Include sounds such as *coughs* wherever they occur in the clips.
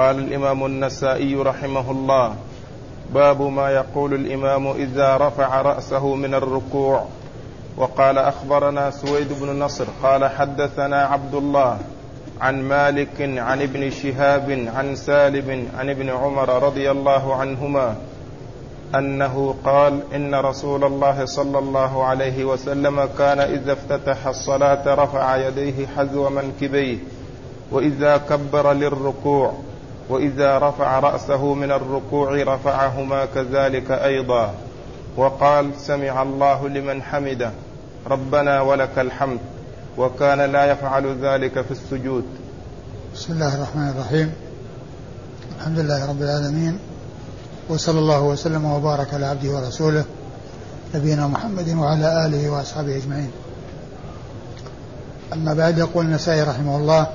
قال الإمام النسائي رحمه الله باب ما يقول الإمام إذا رفع رأسه من الركوع. وقال أخبرنا سويد بن نصر قال حدثنا عبد الله عن مالك عن ابن شهاب عن سالم عن ابن عمر رضي الله عنهما أنه قال إن رسول الله صلى الله عليه وسلم كان إذا افتتح الصلاة رفع يديه حذو منكبيه وإذا كبر للركوع. وإذا رفع رأسه من الركوع رفعهما كذلك أيضا. وقال سمع الله لمن حمده. ربنا ولك الحمد. وكان لا يفعل ذلك في السجود. بسم الله الرحمن الرحيم. الحمد لله رب العالمين. وصلى الله وسلم وبارك على عبده ورسوله نبينا محمد وعلى آله وأصحابه أجمعين. أما بعد يقول النسائي رحمه الله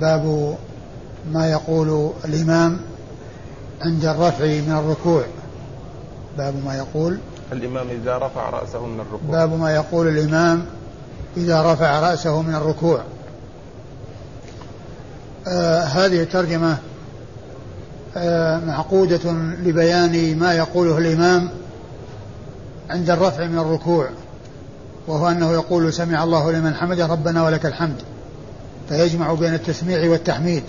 باب ما يقول الإمام عند الرفع من الركوع. باب ما يقول الإمام إذا رفع رأسه من الركوع. باب ما يقول الإمام إذا رفع رأسه من الركوع. آه هذه الترجمة آه معقودة لبيان ما يقوله الإمام عند الرفع من الركوع وهو أنه يقول سمع الله لمن حمده ربنا ولك الحمد. فيجمع بين التسميع والتحميد.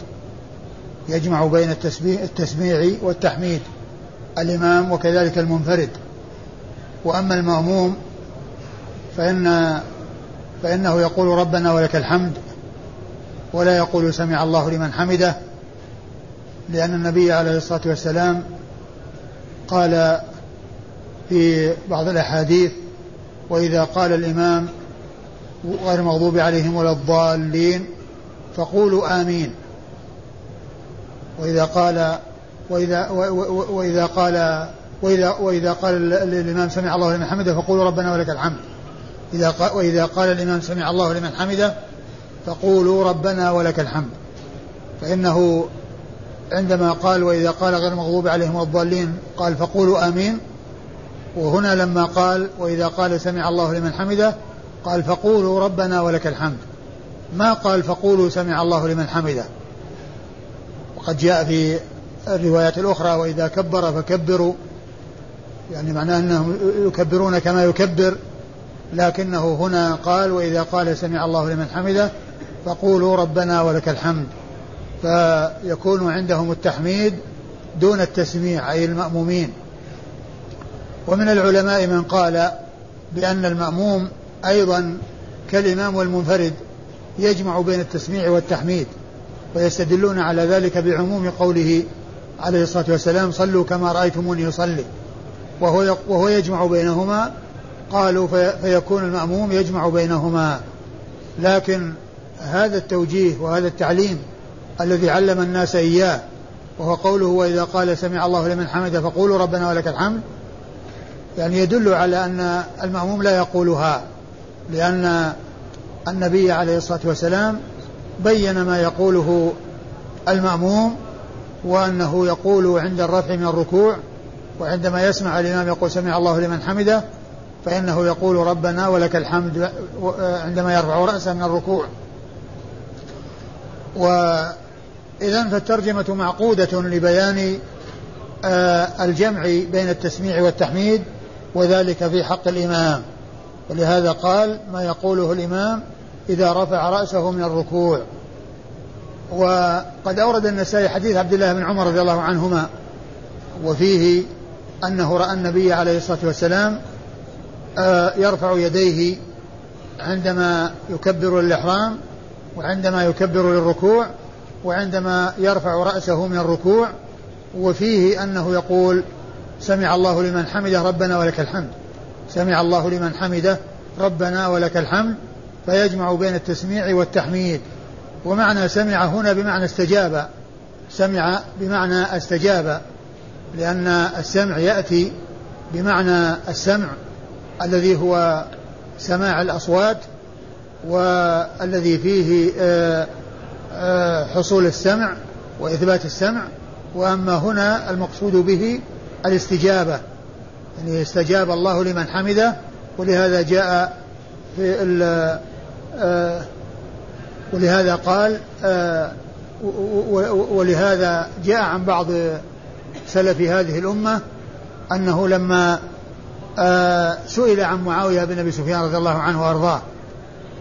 يجمع بين التسميع والتحميد الإمام وكذلك المنفرد. وأما المأموم فإن فإنه يقول ربنا ولك الحمد ولا يقول سمع الله لمن حمده لأن النبي عليه الصلاة والسلام قال في بعض الأحاديث وإذا قال الإمام غير المغضوب عليهم ولا الضالين فقولوا آمين. وإذا قال وإذا وإذا قال وإذا وإذا قال الإمام سمع الله لمن حمده فقولوا ربنا ولك الحمد. إذا قال وإذا قال الإمام سمع الله لمن حمده فقولوا ربنا ولك الحمد. فإنه عندما قال وإذا قال غير المغضوب عليهم الضالين قال فقولوا آمين. وهنا لما قال وإذا قال سمع الله لمن حمده قال فقولوا ربنا ولك الحمد. ما قال فقولوا سمع الله لمن حمده. وقد جاء في الروايات الأخرى وإذا كبر فكبروا. يعني معناه أنهم يكبرون كما يكبر لكنه هنا قال وإذا قال سمع الله لمن حمده فقولوا ربنا ولك الحمد. فيكون عندهم التحميد دون التسميع أي المأمومين. ومن العلماء من قال بأن المأموم أيضا كالإمام والمنفرد يجمع بين التسميع والتحميد. ويستدلون على ذلك بعموم قوله عليه الصلاة والسلام صلوا كما رأيتموني أصلي. وهو وهو يجمع بينهما قالوا فيكون المأموم يجمع بينهما. لكن هذا التوجيه وهذا التعليم الذي علم الناس إياه وهو قوله وإذا قال سمع الله لمن حمده فقولوا ربنا ولك الحمد. يعني يدل على أن المأموم لا يقولها لأن النبي عليه الصلاة والسلام بين ما يقوله المأموم وأنه يقول عند الرفع من الركوع وعندما يسمع الإمام يقول سمع الله لمن حمده فإنه يقول ربنا ولك الحمد عندما يرفع رأسه من الركوع. وإذا فالترجمة معقودة لبيان آه، الجمع بين التسميع والتحميد وذلك في حق الإمام. ولهذا قال ما يقوله الإمام إذا رفع رأسه من الركوع. وقد أورد النسائي حديث عبد الله بن عمر رضي الله عنهما وفيه أنه رأى النبي عليه الصلاة والسلام آه، يرفع يديه عندما يكبر الإحرام وعندما يكبر للركوع وعندما يرفع رأسه من الركوع وفيه أنه يقول سمع الله لمن حمده ربنا ولك الحمد. سمع الله لمن حمده ربنا ولك الحمد. فيجمع بين التسميع والتحميد. ومعنى سمع هنا بمعنى استجاب. سمع بمعنى استجاب. لأن السمع يأتي بمعنى السمع الذي هو سماع الأصوات والذي فيه آه، آه، حصول السمع وإثبات السمع. وأما هنا المقصود به الاستجابة. يعني استجاب الله لمن حمده ولهذا جاء في ولهذا قال ولهذا جاء عن بعض سلف هذه الأمة أنه لما آه، سئل عن معاوية بن أبي سفيان رضي الله عنه وأرضاه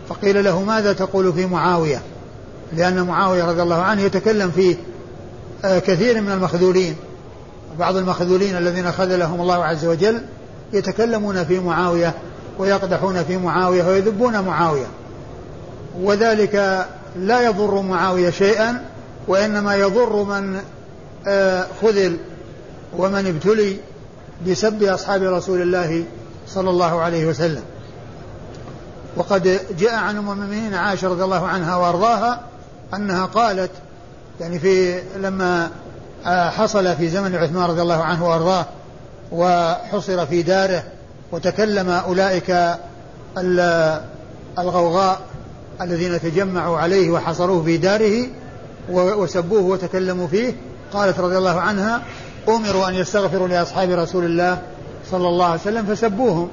فقيل له ماذا تقول في معاوية؟ لأن معاوية رضي الله عنه يتكلم في آه، كثير من المخذولين بعض المخذولين الذين خذلهم الله عز وجل يتكلمون في معاوية ويقدحون في معاوية ويذبون معاوية. وذلك لا يضر معاوية شيئا وإنما يضر من آه، خذل ومن ابتلي بسب أصحاب رسول الله صلى الله عليه وسلم. وقد جاء عن أم المؤمنين عائشة رضي الله عنها وأرضاها أنها قالت يعني في لما آه، حصل في زمن عثمان رضي الله عنه وأرضاه وحصر في داره وتكلم أولئك الغوغاء الذين تجمعوا عليه وحصروه في داره وسبوه وتكلموا فيه. قالت رضي الله عنها أمروا أن يستغفروا لأصحاب رسول الله صلى الله عليه وسلم فسبوهم.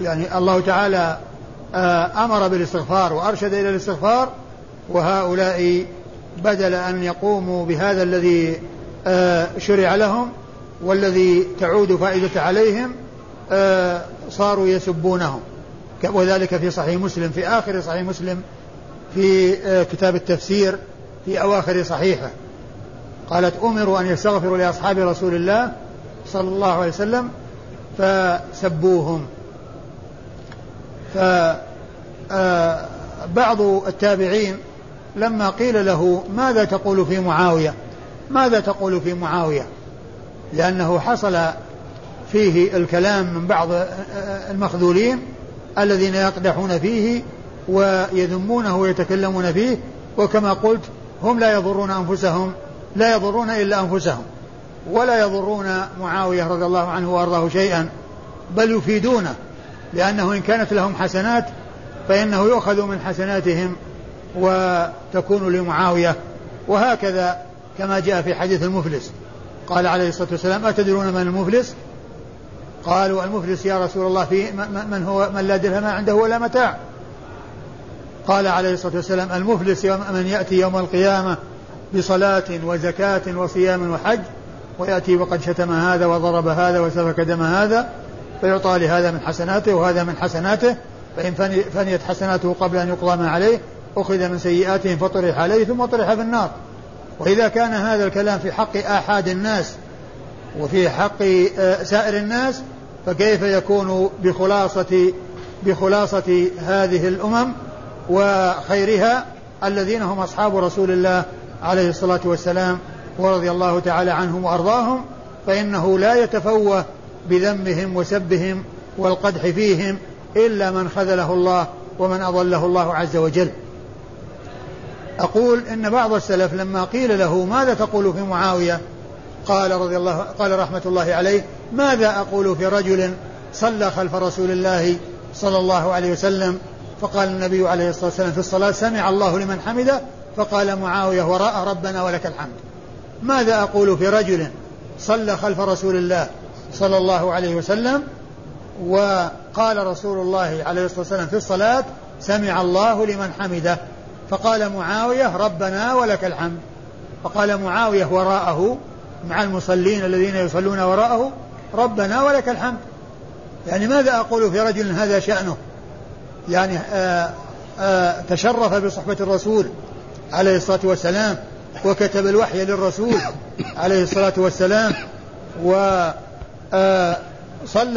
يعني الله تعالى آه، أمر بالاستغفار وأرشد إلى الاستغفار وهؤلاء بدل أن يقوموا بهذا الذي آه، شرع لهم والذي تعود فائدة عليهم آه، صاروا يسبونهم. وذلك في صحيح مسلم في آخر صحيح مسلم في كتاب التفسير في أواخر صحيحه. قالت أمروا أن يستغفروا لأصحاب رسول الله صلى الله عليه وسلم فسبوهم. فبعض آه، التابعين لما قيل له ماذا تقول في معاوية؟ ماذا تقول في معاوية؟ لأنه حصل فيه الكلام من بعض المخذولين الذين يقدحون فيه ويذمونه ويتكلمون فيه وكما قلت هم لا يضرون أنفسهم لا يضرون إلا أنفسهم. ولا يضرون معاوية رضي الله عنه وأرضاه شيئا بل يفيدونه لأنه إن كانت لهم حسنات فإنه يؤخذ من حسناتهم وتكون لمعاوية. وهكذا كما جاء في حديث المفلس. قال عليه الصلاة والسلام أتدرون من المفلس؟ قالوا المفلس يا رسول الله في من هو من لا درهم عنده ولا متاع. قال عليه الصلاة والسلام المفلس من يأتي يوم القيامة بصلاة وزكاة وصيام وحج ويأتي وقد شتم هذا وضرب هذا وسفك دم هذا فيعطى لهذا من حسناته وهذا من حسناته فإن فنيت حسناته قبل أن يقضى ما عليه أخذ من سيئاتهم فطرح عليه ثم طرح في النار. وإذا كان هذا الكلام في حق آحاد الناس وفي حق آه، سائر الناس فكيف يكون بخلاصة بخلاصة هذه الأمم وخيرها الذين هم أصحاب رسول الله عليه الصلاة والسلام ورضي الله تعالى عنهم وأرضاهم فإنه لا يتفوه بذمهم وسبهم والقدح فيهم إلا من خذله الله ومن أضله الله عز وجل. أقول إن بعض السلف لما قيل له ماذا تقول في معاوية؟ قال رضي الله قال رحمة الله عليه ماذا أقول في رجل صلى خلف رسول الله صلى الله عليه وسلم فقال النبي عليه الصلاة والسلام في الصلاة سمع الله لمن حمده؟ فقال معاوية وراء ربنا ولك الحمد. ماذا أقول في رجل صلى خلف رسول الله صلى الله عليه وسلم وقال رسول الله عليه الصلاة والسلام في الصلاة سمع الله لمن حمده؟ فقال معاوية ربنا ولك الحمد. فقال معاوية وراءه مع المصلين الذين يصلون وراءه ربنا ولك الحمد. يعني ماذا أقول في رجل هذا شأنه؟ يعني آآ آه، آآ آه، تشرف بصحبة الرسول عليه الصلاة والسلام وكتب الوحي للرسول عليه الصلاة والسلام وصلى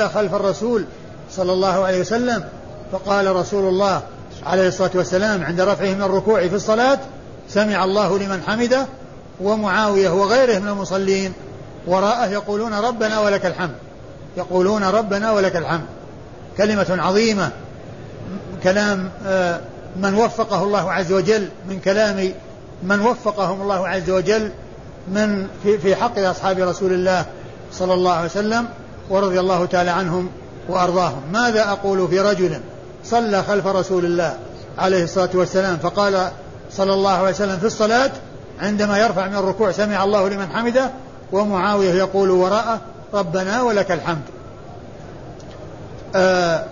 آه، خلف الرسول صلى الله عليه وسلم فقال رسول الله عليه الصلاة والسلام عند رفعه من الركوع في الصلاة سمع الله لمن حمده ومعاوية وغيره من المصلين. وراءه يقولون ربنا ولك الحمد. يقولون ربنا ولك الحمد. كلمة عظيمة. كلام آه من وفقه الله عز وجل من كلام من وفقهم الله عز وجل من في, في حق أصحاب رسول الله صلى الله عليه وسلم ورضي الله تعالى عنهم وأرضاهم. ماذا أقول في رجل صلى خلف رسول الله عليه الصلاة والسلام فقال صلى الله عليه وسلم في الصلاة عندما يرفع من الركوع سمع الله لمن حمده ومعاوية يقول وراءه ربنا ولك الحمد. آه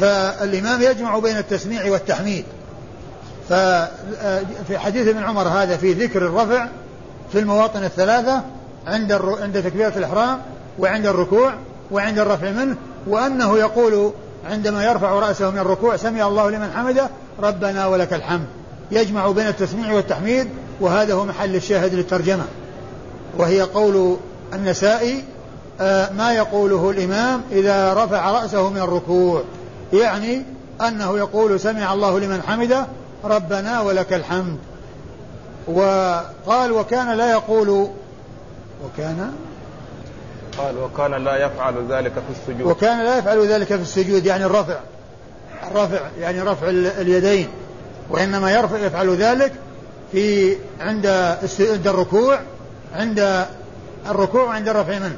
فالإمام يجمع بين التسميع والتحميد. ففي حديث ابن عمر هذا في ذكر الرفع في المواطن الثلاثة عند عند تكبيرة الإحرام وعند الركوع وعند الرفع منه وأنه يقول عندما يرفع رأسه من الركوع سمع الله لمن حمده ربنا ولك الحمد. يجمع بين التسميع والتحميد وهذا هو محل الشاهد للترجمة. وهي قول النسائي آه، ما يقوله الإمام إذا رفع رأسه من الركوع. يعني أنه يقول سمع الله لمن حمده ربنا ولك الحمد. وقال وكان لا يقول وكان؟ قال وكان لا يفعل ذلك في السجود. وكان لا يفعل ذلك في السجود يعني الرفع. الرفع يعني رفع اليدين. وإنما يرفع يفعل ذلك في عند عند الركوع عند الركوع وعند الرفع منه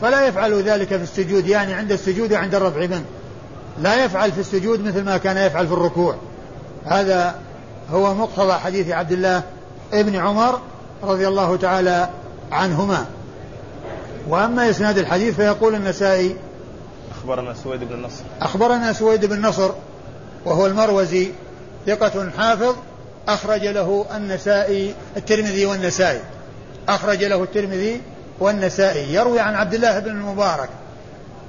فلا يفعل ذلك في السجود يعني عند السجود وعند الرفع منه لا يفعل في السجود مثل ما كان يفعل في الركوع. هذا هو مقتضى حديث عبد الله ابن عمر رضي الله تعالى عنهما. وأما إسناد الحديث فيقول النسائي أخبرنا سويد بن النصر أخبرنا سويد بن نصر وهو المروزي ثقة حافظ أخرج له النسائي الترمذي والنسائي. أخرج له الترمذي والنسائي. يروي عن عبد الله بن المبارك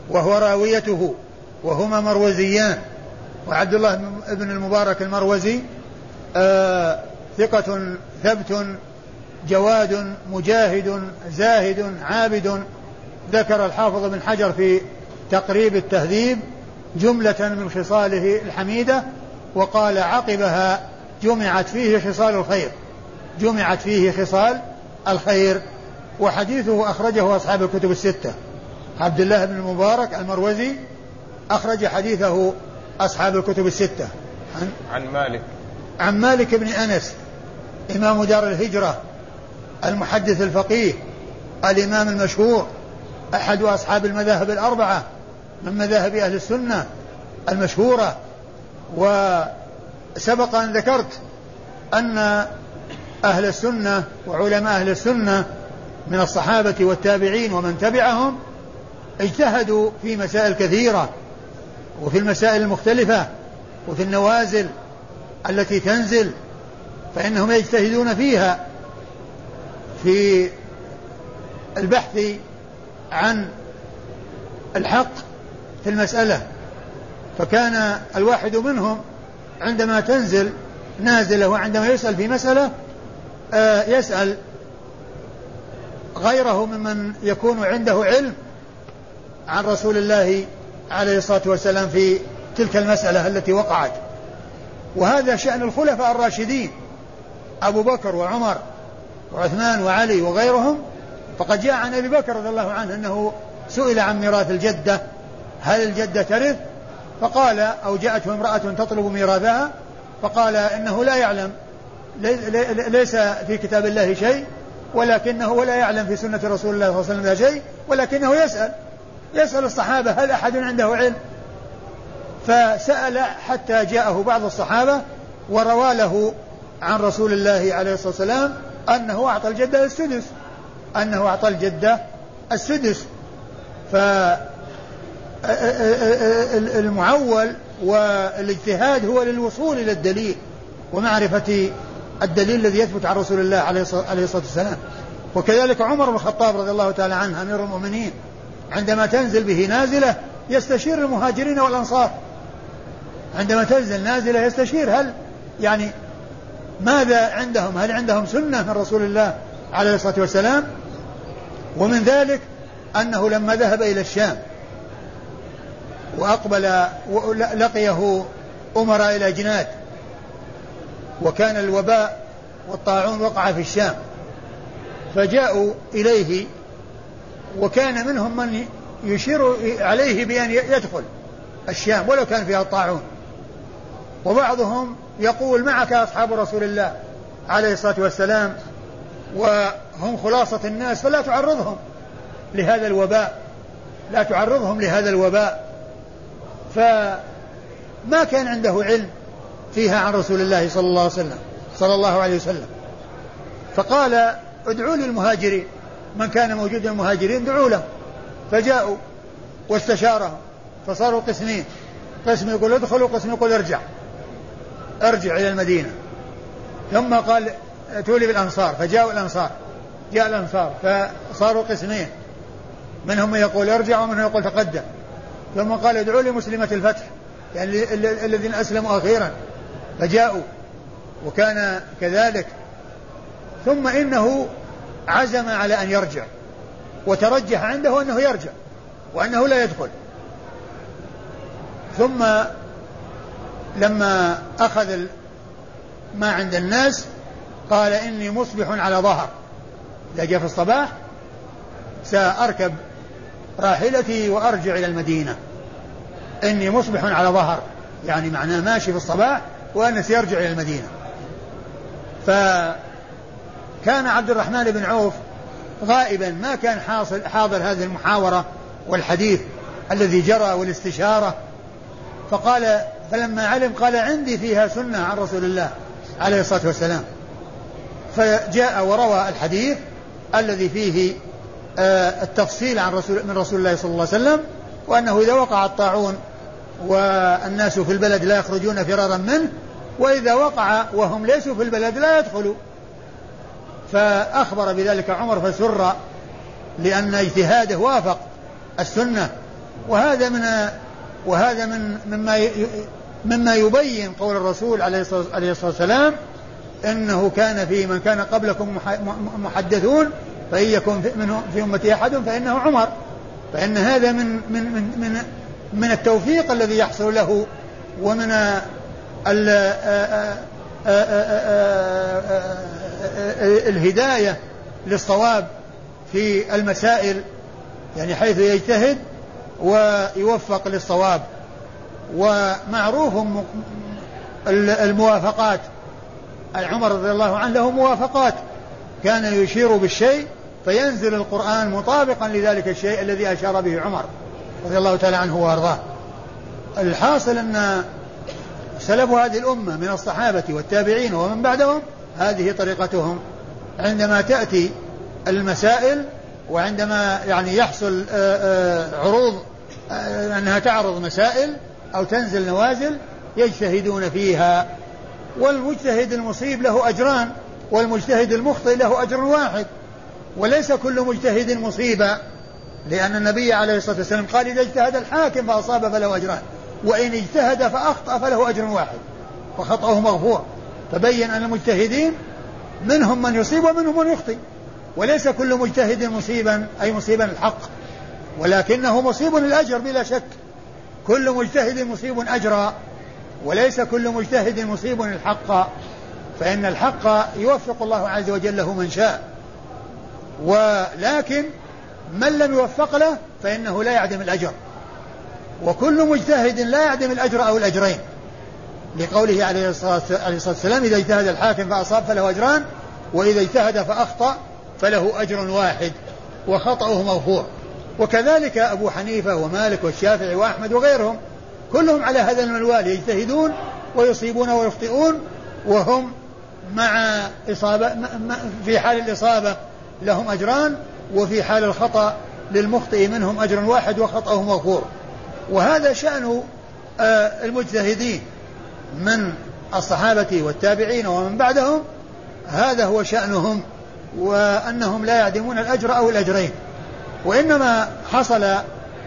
وهو راويته وهما مروزيان. وعبد الله بن المبارك المروزي آه ثقة ثبت جواد مجاهد زاهد عابد. ذكر الحافظ بن حجر في تقريب التهذيب جملة من خصاله الحميدة وقال عقبها جمعت فيه خصال الخير. جمعت فيه خصال الخير وحديثه أخرجه أصحاب الكتب الستة. عبد الله بن المبارك المروزي أخرج حديثه أصحاب الكتب الستة. عن, عن مالك. عن مالك بن أنس إمام دار الهجرة المحدث الفقيه الإمام المشهور أحد أصحاب المذاهب الأربعة من مذاهب أهل السنة المشهورة. وسبق أن ذكرت أن أهل السنة وعلماء أهل السنة من الصحابة والتابعين ومن تبعهم اجتهدوا في مسائل كثيرة وفي المسائل المختلفة وفي النوازل التي تنزل فإنهم يجتهدون فيها في البحث عن الحق في المسألة. فكان الواحد منهم عندما تنزل نازلة وعندما يسأل في مسألة يسأل غيره ممن يكون عنده علم عن رسول الله عليه الصلاة والسلام في تلك المسألة التي وقعت. وهذا شأن الخلفاء الراشدين أبو بكر وعمر وعثمان وعلي وغيرهم. فقد جاء عن أبي بكر رضي الله عنه أنه سئل عن ميراث الجدة هل الجدة ترث؟ فقال أو جاءته امرأة تطلب ميراثها فقال إنه لا يعلم. ليس في كتاب الله شيء ولكنه ولا يعلم في سنة رسول الله صلى الله عليه وسلم شيء ولكنه يسأل. يسأل الصحابة هل أحد عنده علم؟ فسأل حتى جاءه بعض الصحابة وروى له عن رسول الله عليه الصلاة والسلام أنه أعطى الجدة السدس. أنه أعطى الجدة السدس. ف المعول والإجتهاد هو للوصول إلى الدليل ومعرفة الدليل الذي يثبت عن رسول الله عليه الصلاة والسلام. وكذلك عمر بن الخطاب رضي الله تعالى عنه أمير المؤمنين عندما تنزل به نازلة يستشير المهاجرين والأنصار. عندما تنزل نازلة يستشير هل يعني ماذا عندهم؟ هل عندهم سنة من رسول الله عليه الصلاة والسلام؟ ومن ذلك أنه لما ذهب إلى الشام وأقبل لقيه أمراء الأجناد وكان الوباء والطاعون وقع في الشام. فجاءوا إليه وكان منهم من يشير عليه بأن يدخل الشام ولو كان فيها الطاعون. وبعضهم يقول معك أصحاب رسول الله عليه الصلاة والسلام وهم خلاصة الناس فلا تعرضهم لهذا الوباء لا تعرضهم لهذا الوباء. فما كان عنده علم فيها عن رسول الله صلى الله عليه وسلم صلى الله عليه وسلم. فقال ادعوا لي المهاجرين من كان موجودا المهاجرين دعوا له فجاءوا واستشارهم فصاروا قسمين قسم يقول ادخل وقسم يقول ارجع ارجع إلى المدينة. ثم قال ائتوا لي بالأنصار. فجاءوا الأنصار جاء الأنصار فصاروا قسمين. منهم من يقول ارجع ومنهم يقول تقدم. ثم قال ادعوا لي مسلمة الفتح يعني الذين أسلموا أخيرا. فجاءوا وكان كذلك. ثم إنه عزم على أن يرجع وترجح عنده أنه يرجع وأنه لا يدخل. ثم لما أخذ ما عند الناس قال إني مصبح على ظهر. إذا جاء في الصباح سأركب راحلتي وأرجع إلى المدينة. إني مصبح على ظهر. يعني معناه ماشي في الصباح وأنه سيرجع إلى المدينة. فكان عبد الرحمن بن عوف غائبا ما كان حاصل حاضر هذه المحاورة والحديث الذي جرى والاستشارة. فقال فلما علم قال عندي فيها سنة عن رسول الله عليه الصلاة والسلام. فجاء وروى الحديث الذي فيه آه، التفصيل عن رسول من رسول الله صلى الله عليه وسلم وأنه إذا وقع الطاعون والناس في البلد لا يخرجون فرارا منه وإذا وقع وهم ليسوا في البلد لا يدخلوا. فأخبر بذلك عمر فسر لأن اجتهاده وافق السنة. وهذا من وهذا من مما مما يبين قول الرسول عليه الصلاة والسلام إنه كان في من كان قبلكم محدثون فإن يكن في أمتي أحد فإنه عمر. فإن هذا من من من من, من التوفيق الذي يحصل له ومن الهداية للصواب في المسائل يعني حيث يجتهد ويوفق للصواب. ومعروف الموافقات. عمر رضي الله عنه له موافقات. كان يشير بالشيء فينزل القرآن مطابقا لذلك الشيء الذي أشار به عمر. رضي الله تعالى عنه وأرضاه. الحاصل أن سلف هذه الأمة من الصحابة والتابعين ومن بعدهم هذه طريقتهم. عندما تأتي المسائل وعندما يعني يحصل آه، آه، عروض آه، أنها تعرض مسائل أو تنزل نوازل يجتهدون فيها. والمجتهد المصيب له أجران والمجتهد المخطئ له أجر واحد. وليس كل مجتهد مصيبا لأن النبي عليه الصلاة والسلام قال إذا اجتهد الحاكم فأصاب فله أجران وإن اجتهد فأخطأ فله أجر واحد وخطأه مغفور. فبين أن المجتهدين منهم من يصيب ومنهم من يخطئ وليس كل مجتهد مصيبا أي مصيبا الحق ولكنه مصيب الأجر بلا شك. كل مجتهد مصيب أجرا وليس كل مجتهد مصيب الحق. فإن الحق يوفق الله عز وجل من شاء. ولكن من لم يوفق له فإنه لا يعدم الأجر. وكل مجتهد لا يعدم الأجر أو الأجرين. لقوله عليه الصلاة والسلام إذا اجتهد الحاكم فأصاب فله أجران وإذا اجتهد فأخطأ فله أجر واحد وخطأه مغفور وكذلك أبو حنيفة ومالك والشافعي وأحمد وغيرهم كلهم على هذا المنوال يجتهدون ويصيبون ويخطئون وهم مع إصابة في حال الإصابة لهم أجران وفي حال الخطأ للمخطئ منهم أجر واحد وخطأه مغفور. وهذا شأن آه، المجتهدين من الصحابة والتابعين ومن بعدهم هذا هو شأنهم وأنهم لا يعدمون الأجر أو الأجرين. وإنما حصل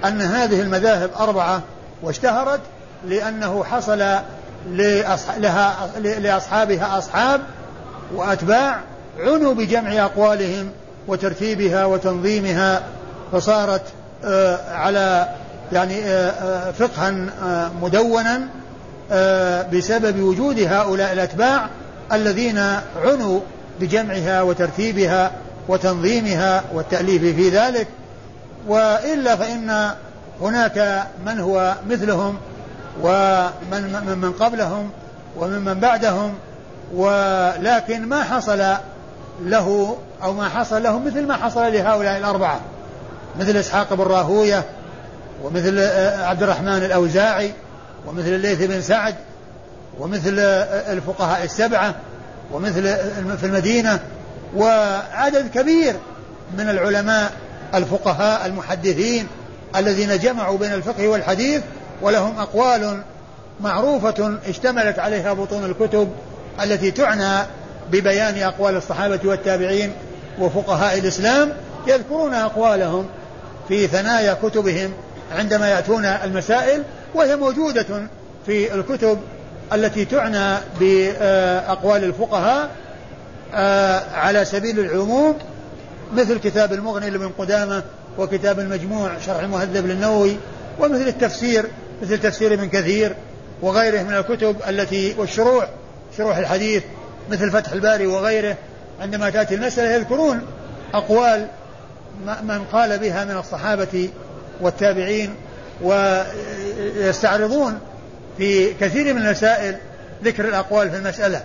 أن هذه المذاهب أربعة واشتهرت لأنه حصل لها لأصحابها أصحاب وأتباع عنوا بجمع أقوالهم وترتيبها وتنظيمها فصارت آه، على يعني آه، آه، فقها مدونا بسبب وجود هؤلاء الأتباع الذين عنوا بجمعها وترتيبها وتنظيمها والتأليف في ذلك. وإلا فإن هناك من هو مثلهم ومن من قبلهم وممن بعدهم ولكن ما حصل له أو ما حصل لهم مثل ما حصل لهؤلاء الأربعة. مثل إسحاق بن راهوية ومثل عبد الرحمن الأوزاعي ومثل الليث بن سعد ومثل الفقهاء السبعة ومثل في المدينة وعدد كبير من العلماء الفقهاء المحدثين الذين جمعوا بين الفقه والحديث ولهم أقوال معروفة اشتملت عليها بطون الكتب التي تعنى ببيان أقوال الصحابة والتابعين وفقهاء الإسلام يذكرون أقوالهم في ثنايا كتبهم عندما يأتون المسائل وهي موجودة في الكتب التي تعنى بأقوال الفقهاء آه، على سبيل العموم مثل كتاب المغني لابن قدامة وكتاب المجموع شرح المهذب للنووي ومثل التفسير مثل تفسير ابن كثير وغيره من الكتب التي والشروح شروح الحديث مثل فتح الباري وغيره عندما تأتي المسألة يذكرون أقوال من قال بها من الصحابة والتابعين ويستعرضون في كثير من المسائل ذكر الأقوال في المسألة.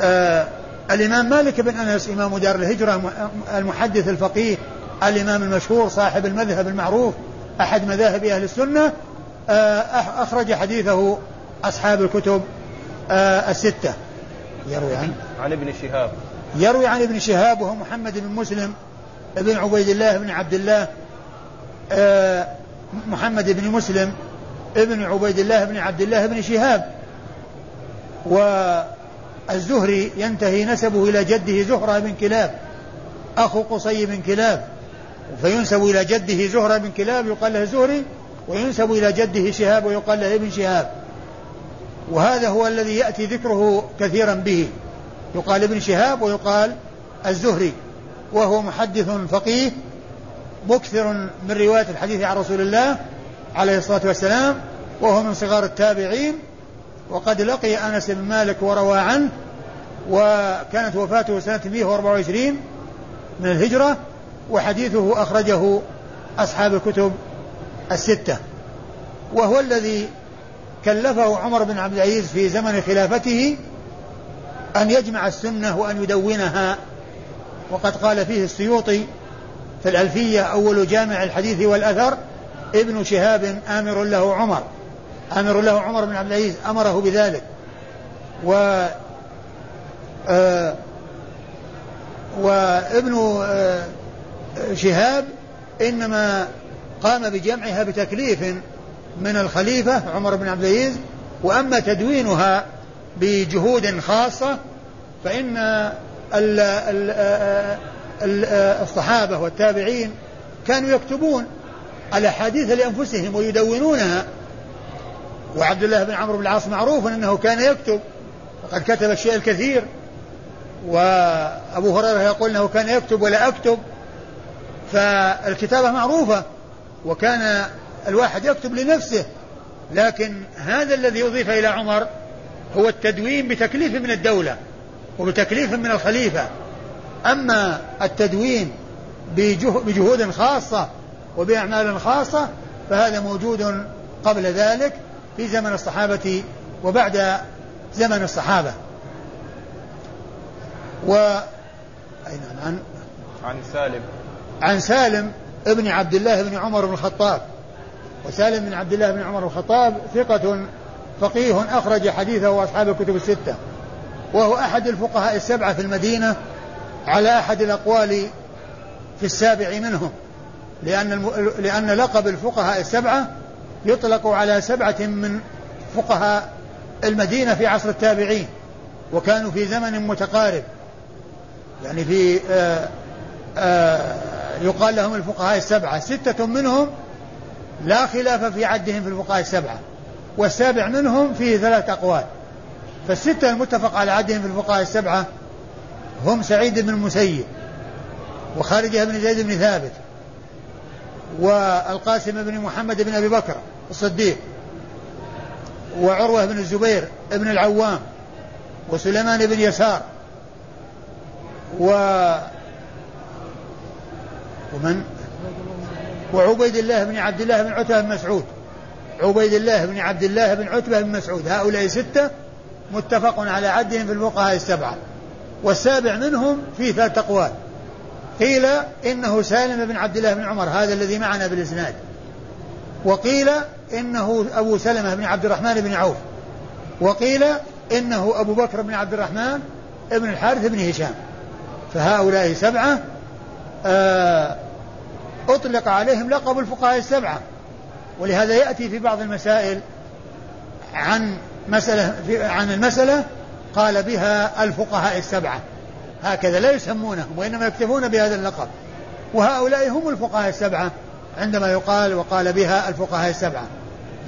آه الإمام مالك بن أنس إمام دار الهجرة المحدث الفقيه الإمام المشهور صاحب المذهب المعروف أحد مذاهب أهل السنة آه أخرج حديثه أصحاب الكتب الستة. يروي عن عن ابن شهاب. يروي عن ابن شهاب وهو محمد بن مسلم بن عبيد الله بن عبد الله آه محمد بن مسلم ابن عبيد الله بن عبد الله بن شهاب. والزهري ينتهي نسبه إلى جده زهرة بن كلاب أخو قصي بن كلاب. فينسب إلى جده زهرة بن كلاب يقال له زهري وينسب إلى جده شهاب ويقال له ابن شهاب. وهذا هو الذي يأتي ذكره كثيرا به. يقال ابن شهاب ويقال الزهري وهو محدث فقيه مكثر من رواية الحديث عن رسول الله عليه الصلاة والسلام وهو من صغار التابعين. وقد لقي أنس بن مالك وروى عنه وكانت وفاته سنة 124 من الهجرة وحديثه أخرجه أصحاب الكتب الستة. وهو الذي كلفه عمر بن عبد العزيز في زمن خلافته أن يجمع السنة وأن يدونها. وقد قال فيه السيوطي في الألفية أول جامع الحديث والأثر ابن شهاب آمر له عمر. آمر له عمر بن عبد العزيز أمره بذلك. و آه وابن آه شهاب إنما قام بجمعها بتكليف من الخليفة عمر بن عبد العزيز وأما تدوينها بجهود خاصة فإن ال ال ال الصحابة والتابعين كانوا يكتبون الأحاديث لأنفسهم ويدونونها. وعبد الله بن عمرو بن العاص معروف أنه كان يكتب وقد كتب الشيء الكثير. وأبو هريرة يقول أنه كان يكتب ولا أكتب. فالكتابة معروفة وكان الواحد يكتب لنفسه. لكن هذا الذي أضيف إلى عمر هو التدوين بتكليف من الدولة وبتكليف من الخليفة. أما التدوين بجهود خاصة وبأعمال خاصة فهذا موجود قبل ذلك في زمن الصحابة وبعد زمن الصحابة. و أي نعم عن عن سالم. عن سالم ابن عبد الله بن عمر بن الخطاب. وسالم بن عبد الله بن عمر الخطاب ثقة فقيه أخرج حديثه وأصحاب الكتب الستة. وهو أحد الفقهاء السبعة في المدينة على أحد الأقوال في السابع منهم. لأن لأن لقب الفقهاء السبعة يطلق على سبعة من فقهاء المدينة في عصر التابعين وكانوا في زمن متقارب. يعني في آآ آآ يقال لهم الفقهاء السبعة. ستة منهم لا خلاف في عدهم في الفقهاء السبعة والسابع منهم فيه ثلاث أقوال فالستة المتفق على عدهم في الفقهاء السبعة هم سعيد بن المسيب وخارجة بن زيد بن ثابت والقاسم بن محمد بن أبي بكر الصديق وعروة بن الزبير بن العوام وسليمان بن يسار و ومن؟ وعبيد الله بن عبد الله بن عتبة بن مسعود. عبيد الله بن عبد الله بن عتبة بن مسعود. هؤلاء ستة متفق على عدهم في الفقهاء السبعة. والسابع منهم في ثلاث أقوال. قيل إنه سالم بن عبد الله بن عمر هذا الذي معنا بالإسناد. وقيل إنه أبو سلمة بن عبد الرحمن بن عوف. وقيل إنه أبو بكر بن عبد الرحمن بن الحارث بن هشام. فهؤلاء سبعة آه أطلق عليهم لقب الفقهاء السبعة. ولهذا يأتي في بعض المسائل عن مسألة في عن المسألة قال بها الفقهاء السبعة. هكذا لا يسمونهم وإنما يكتفون بهذا اللقب. وهؤلاء هم الفقهاء السبعة عندما يقال وقال بها الفقهاء السبعة.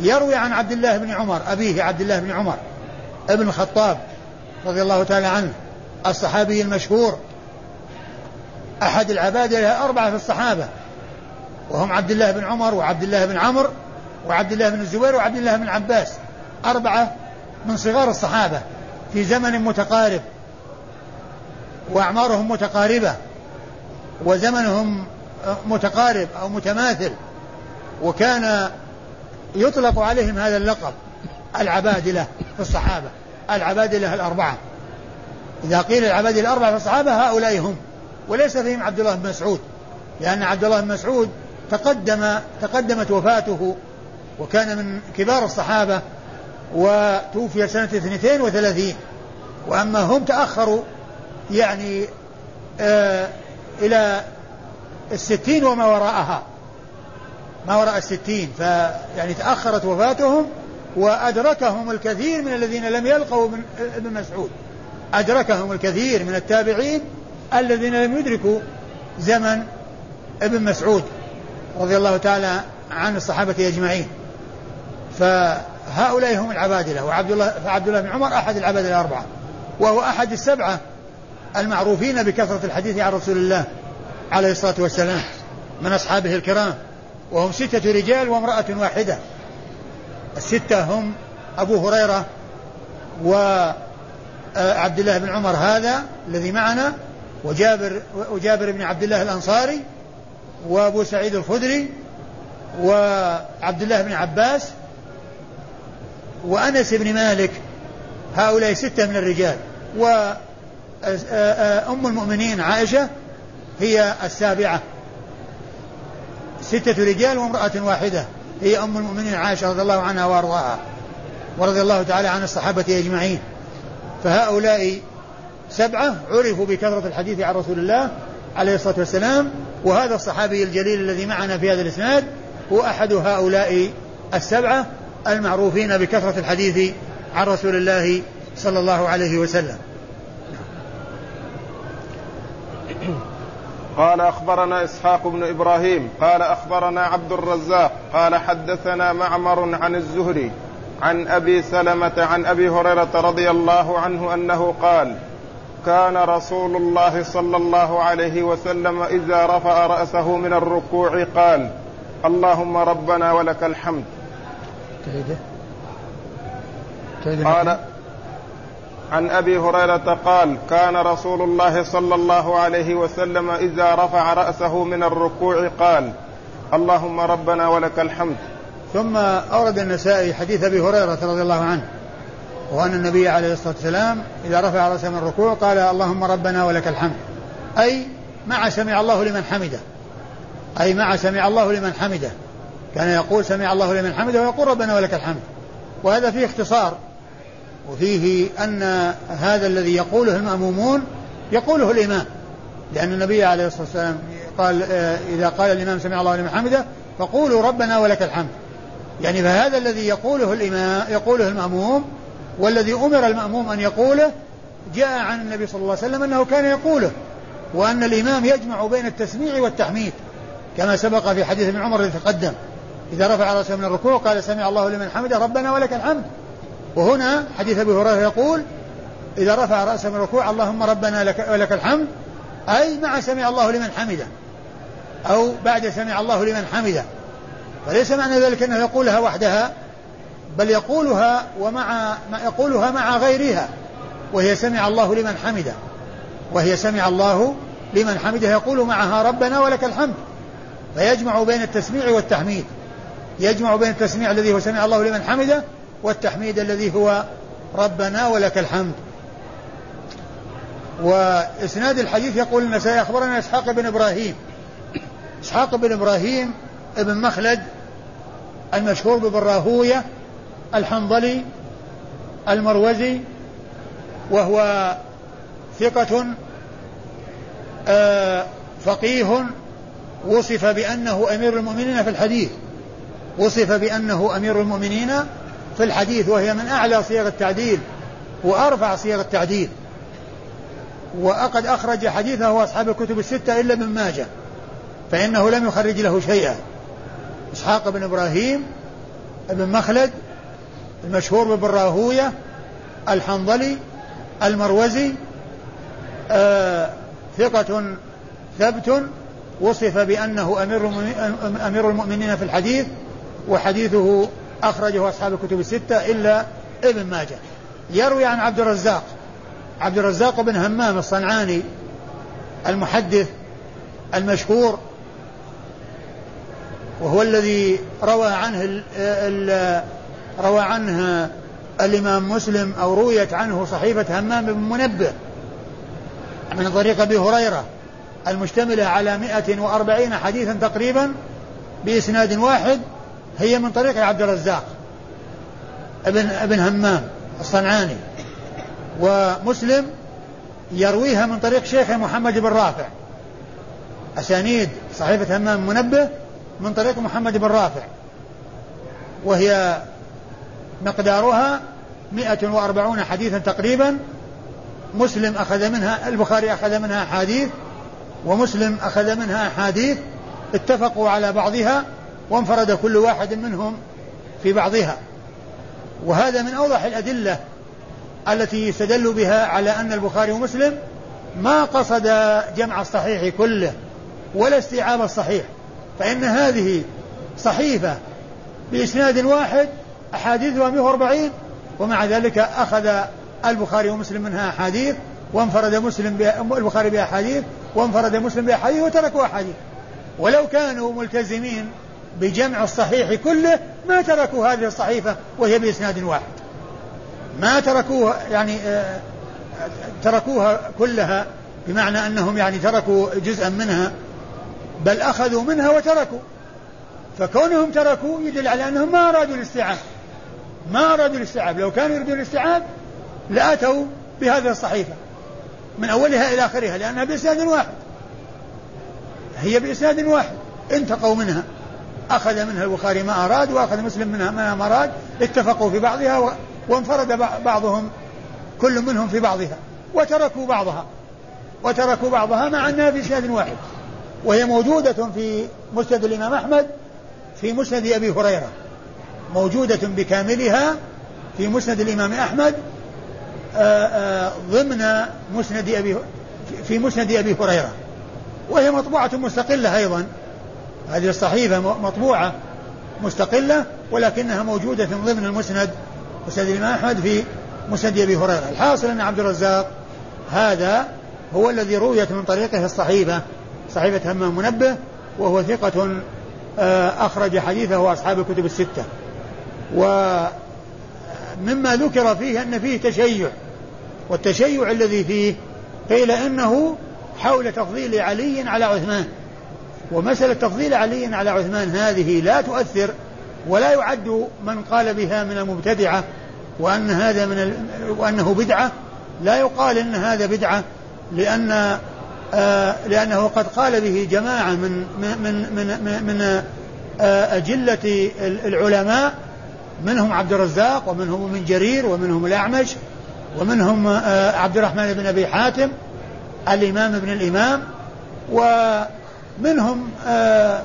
يروي عن عبد الله بن عمر أبيه عبد الله بن عمر ابن الخطاب رضي الله تعالى عنه الصحابي المشهور. أحد العبادة الأربعة في الصحابة. وهم عبد الله بن عمر وعبد الله بن عمرو وعبد الله بن الزبير وعبد الله بن عباس أربعة من صغار الصحابة في زمن متقارب وأعمارهم متقاربة وزمنهم متقارب أو متماثل وكان يطلق عليهم هذا اللقب العبادلة في الصحابة العبادلة الأربعة. إذا قيل العبادلة الأربعة في الصحابة هؤلاء هم وليس فيهم عبد الله بن مسعود لأن عبد الله بن مسعود تقدم تقدمت وفاته وكان من كبار الصحابة وتوفي سنة 32 وأما هم تأخروا يعني آه إلى الستين وما وراءها. ما وراء الستين. فيعني تأخرت وفاتهم وأدركهم الكثير من الذين لم يلقوا من ابن مسعود. أدركهم الكثير من التابعين الذين لم يدركوا زمن ابن مسعود. رضي الله تعالى عن الصحابة أجمعين. فهؤلاء هم العبادلة وعبد الله فعبد الله بن عمر أحد العبادلة الأربعة وهو أحد السبعة المعروفين بكثرة الحديث عن رسول الله عليه الصلاة والسلام من أصحابه الكرام وهم ستة رجال وامرأة واحدة. الستة هم أبو هريرة وعبد الله بن عمر هذا الذي معنا وجابر وجابر بن عبد الله الأنصاري وأبو سعيد الخدري وعبد الله بن عباس وأنس بن مالك. هؤلاء ستة من الرجال. وأم المؤمنين عائشة هي السابعة. ستة رجال وامرأة واحدة. هي أم المؤمنين عائشة رضي الله عنها وأرضاها. ورضي الله تعالى عن الصحابة أجمعين. فهؤلاء سبعة عرفوا بكثرة الحديث عن رسول الله عليه الصلاة والسلام. وهذا الصحابي الجليل الذي معنا في هذا الإسناد هو أحد هؤلاء السبعة المعروفين بكثرة الحديث عن رسول الله صلى الله عليه وسلم. قال أخبرنا إسحاق بن إبراهيم قال أخبرنا عبد الرزاق قال حدثنا معمر عن الزهري عن أبي سلمة عن أبي هريرة رضي الله عنه أنه قال كان رسول الله صلى الله عليه وسلم إذا رفع رأسه من الركوع قال اللهم ربنا ولك الحمد. قال عن أبي هريرة قال كان رسول الله صلى الله عليه وسلم إذا رفع رأسه من الركوع قال اللهم ربنا ولك الحمد. ثم أورد النسائي حديث أبي هريرة رضي الله عنه. وأن النبي عليه الصلاة والسلام إذا رفع رأسه من الركوع قال اللهم ربنا ولك الحمد. أي مع سمع الله لمن حمده. أي مع سمع الله لمن حمده. كان يقول سمع الله لمن حمده ويقول ربنا ولك الحمد. وهذا فيه اختصار. وفيه أن هذا الذي يقوله المأمومون يقوله الإمام. لأن النبي عليه الصلاة والسلام قال آه، إذا قال الإمام سمع الله لمن حمده فقولوا ربنا ولك الحمد. يعني فهذا الذي يقوله الإمام يقوله المأموم والذي أمر المأموم أن يقوله جاء عن النبي صلى الله عليه وسلم أنه كان يقوله وأن الإمام يجمع بين التسميع والتحميد كما سبق في حديث ابن عمر الذي تقدم. إذا رفع رأسه من الركوع قال سمع الله لمن حمده ربنا ولك الحمد. وهنا حديث أبي هريرة يقول إذا رفع رأسه من الركوع اللهم ربنا لك ولك الحمد. أي مع سمع الله لمن حمده أو بعد سمع الله لمن حمده. فليس معنى ذلك أنه يقولها وحدها بل يقولها ومع يقولها مع غيرها وهي سمع الله لمن حمده وهي سمع الله لمن حمده يقول معها ربنا ولك الحمد. فيجمع بين التسميع والتحميد يجمع بين التسميع الذي هو سمع الله لمن حمده والتحميد الذي هو ربنا ولك الحمد. وإسناد الحديث يقول النسائي أخبرنا إسحاق بن إبراهيم. إسحاق بن إبراهيم ابن مخلد المشهور بابن راهوية الحنظلي المروزي وهو ثقة آه، فقيه وصف بأنه أمير المؤمنين في الحديث. وصف بأنه أمير المؤمنين في الحديث وهي من أعلى صيغ التعديل وأرفع صيغ التعديل. وقد أخرج حديثه أصحاب الكتب الستة إلا ابن ماجه فإنه لم يخرج له شيئا. إسحاق بن إبراهيم بن مخلد المشهور بابن راهوية الحنظلي المروزي آه ثقة ثبت وصف بأنه أمير أمير المؤمنين في الحديث وحديثه أخرجه أصحاب الكتب الستة إلا ابن ماجه. يروي عن عبد الرزاق عبد الرزاق بن همام الصنعاني المحدث المشهور وهو الذي روى عنه ال ال روى عنه الإمام مسلم أو رويت عنه صحيفة همام بن منبه من طريق أبي هريرة المشتملة على 140 حديثا تقريبا بإسناد واحد هي من طريق عبد الرزاق ابن ابن همام الصنعاني. ومسلم يرويها من طريق شيخه محمد بن رافع. أسانيد صحيفة همام منبه من طريق محمد بن رافع. وهي مقدارها 140 حديثا تقريبا. مسلم أخذ منها البخاري أخذ منها أحاديث ومسلم أخذ منها أحاديث اتفقوا على بعضها وانفرد كل واحد منهم في بعضها. وهذا من أوضح الأدلة التي يستدل بها على أن البخاري ومسلم ما قصد جمع الصحيح كله ولا استيعاب الصحيح فإن هذه صحيفة بإسناد واحد أحاديثها 140 ومع ذلك أخذ البخاري ومسلم منها أحاديث وانفرد مسلم البخاري بأحاديث وانفرد مسلم بأحاديث وتركوا أحاديث. ولو كانوا ملتزمين بجمع الصحيح كله ما تركوا هذه الصحيفة وهي بإسناد واحد. ما تركوها يعني آه، تركوها كلها بمعنى أنهم يعني تركوا جزءا منها بل أخذوا منها وتركوا. فكونهم تركوا يدل على أنهم ما أرادوا الاستيعاب. ما أرادوا الاستيعاب. لو كانوا يريدون الاستيعاب لأتوا بهذه الصحيفة من أولها إلى آخرها لأنها بإسناد واحد. هي بإسناد واحد. انتقوا منها. أخذ منها البخاري ما أراد وأخذ مسلم منها ما أراد اتفقوا في بعضها وانفرد بعضهم كل منهم في بعضها. وتركوا بعضها. وتركوا بعضها مع أنها في واحد. وهي موجودة في مسند الإمام أحمد في مسند أبي هريرة. موجودة بكاملها في مسند الإمام أحمد آه، آه، ضمن مسند أبي في مسند أبي هريرة. وهي مطبوعة مستقلة أيضا. هذه الصحيفة مطبوعة مستقلة ولكنها موجودة ضمن المسند مسند الإمام أحمد في مسند أبي هريرة. الحاصل أن عبد الرزاق هذا هو الذي رويت من طريقه الصحيفة. صحيفة همام منبه وهو ثقة آه، أخرج حديثه أصحاب الكتب الستة. ومما ذكر فيه أن فيه تشيع والتشيع الذي فيه قيل إنه حول تفضيل علي على عثمان ومسألة تفضيل علي على عثمان هذه لا تؤثر ولا يعد من قال بها من المبتدعة وأن هذا من ال... وأنه بدعة لا يقال إن هذا بدعة لأن آه لأنه قد قال به جماعة من من من من, من آه أجلة العلماء منهم عبد الرزاق ومنهم من جرير ومنهم الأعمش ومنهم آه عبد الرحمن بن أبي حاتم الإمام ابن الإمام ومنهم آه